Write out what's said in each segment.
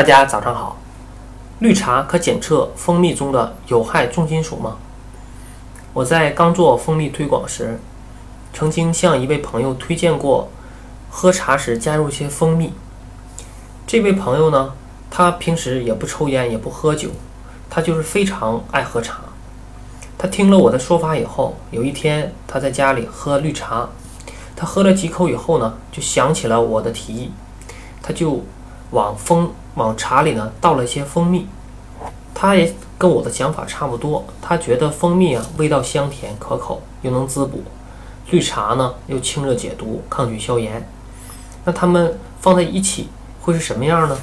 大家早上好。绿茶可检测蜂蜜中的有害重金属吗？我在刚做蜂蜜推广时，曾经向一位朋友推荐过喝茶时加入一些蜂蜜。这位朋友呢，他平时也不抽烟，也不喝酒，他就是非常爱喝茶。他听了我的说法以后，有一天他在家里喝绿茶，他喝了几口以后呢，就想起了我的提议，他就往蜂往茶里呢倒了一些蜂蜜。他也跟我的想法差不多，他觉得蜂蜜啊味道香甜可口，又能滋补；绿茶呢又清热解毒、抗菌消炎。那它们放在一起会是什么样呢？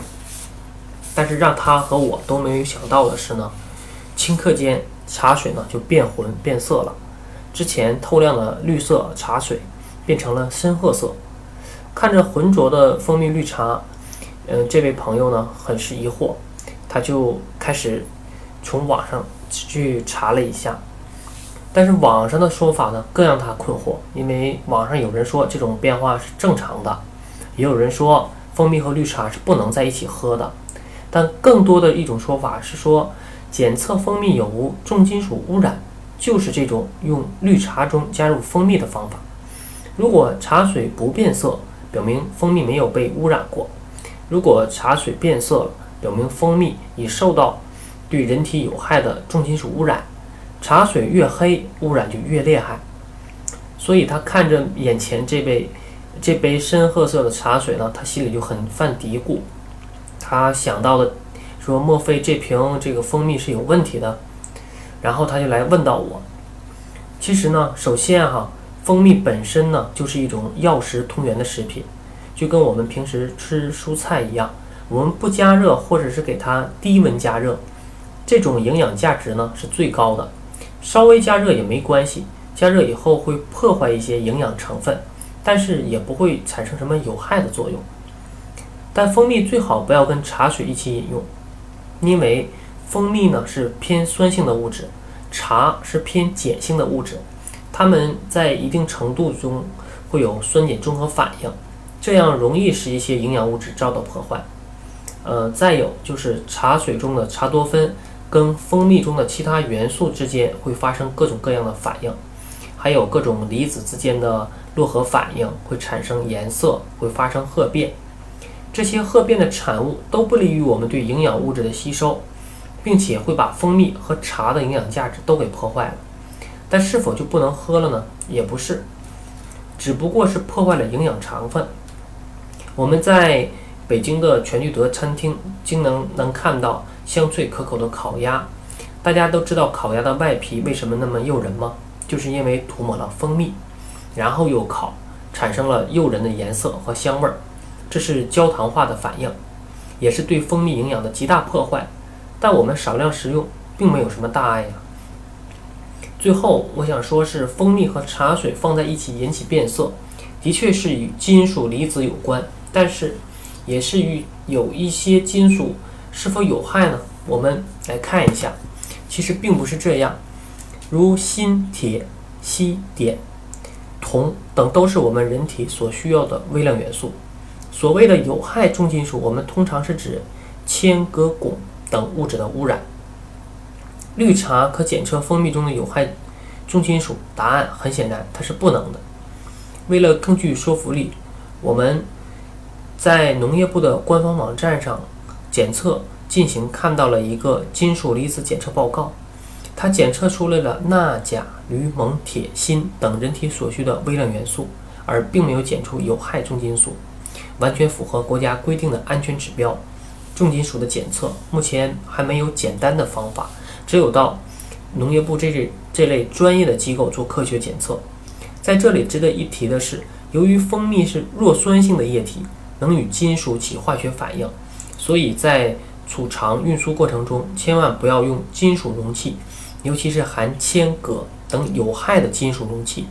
但是让他和我都没有想到的是呢，顷刻间茶水呢就变浑变色了，之前透亮的绿色茶水变成了深褐色。看着浑浊的蜂蜜绿茶，嗯，这位朋友呢很是疑惑。他就开始从网上去查了一下，但是网上的说法呢更让他困惑，因为网上有人说这种变化是正常的，也有人说蜂蜜和绿茶是不能在一起喝的，但更多的一种说法是说检测蜂蜜有无重金属污染，就是这种用绿茶中加入蜂蜜的方法。如果茶水不变色，表明蜂蜜没有被污染过；如果茶水变色，表明蜂蜜已受到对人体有害的重金属污染，茶水越黑，污染就越厉害。所以他看着眼前这杯这杯深褐色的茶水呢，他心里就很犯嘀咕。他想到的说，莫非这瓶这个蜂蜜是有问题的？然后他就来问到我。其实呢，首先哈，蜂蜜本身呢就是一种药食同源的食品，就跟我们平时吃蔬菜一样。我们不加热，或者是给它低温加热，这种营养价值呢是最高的。稍微加热也没关系，加热以后会破坏一些营养成分，但是也不会产生什么有害的作用。但蜂蜜最好不要跟茶水一起饮用，因为蜂蜜呢是偏酸性的物质，茶是偏碱性的物质，它们在一定程度中会有酸碱中和反应，这样容易使一些营养物质遭到破坏。呃，再有就是茶水中的茶多酚跟蜂蜜中的其他元素之间会发生各种各样的反应，还有各种离子之间的络合反应会产生颜色，会发生褐变。这些褐变的产物都不利于我们对营养物质的吸收，并且会把蜂蜜和茶的营养价值都给破坏了。但是否就不能喝了呢？也不是，只不过是破坏了营养成分。我们在。北京的全聚德餐厅经能能看到香脆可口的烤鸭。大家都知道烤鸭的外皮为什么那么诱人吗？就是因为涂抹了蜂蜜，然后又烤，产生了诱人的颜色和香味儿。这是焦糖化的反应，也是对蜂蜜营养的极大破坏。但我们少量食用，并没有什么大碍呀。最后，我想说是蜂蜜和茶水放在一起引起变色，的确是与金属离子有关，但是。也是与有一些金属是否有害呢？我们来看一下，其实并不是这样。如锌、铁、锡、碘、铜等都是我们人体所需要的微量元素。所谓的有害重金属，我们通常是指铅、镉、汞等物质的污染。绿茶可检测蜂蜜中的有害重金属？答案很显然，它是不能的。为了更具说服力，我们。在农业部的官方网站上检测进行看到了一个金属离子检测报告，它检测出来了钠、钾、铝、锰、铁、锌等人体所需的微量元素，而并没有检出有害重金属，完全符合国家规定的安全指标。重金属的检测目前还没有简单的方法，只有到农业部这类这类专业的机构做科学检测。在这里值得一提的是，由于蜂蜜是弱酸性的液体。能与金属起化学反应，所以在储藏运输过程中，千万不要用金属容器，尤其是含铅、镉等有害的金属容器。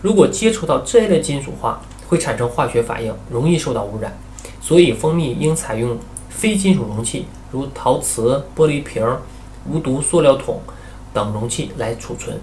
如果接触到这类金属化，会产生化学反应，容易受到污染。所以，蜂蜜应采用非金属容器，如陶瓷、玻璃瓶、无毒塑料桶等容器来储存。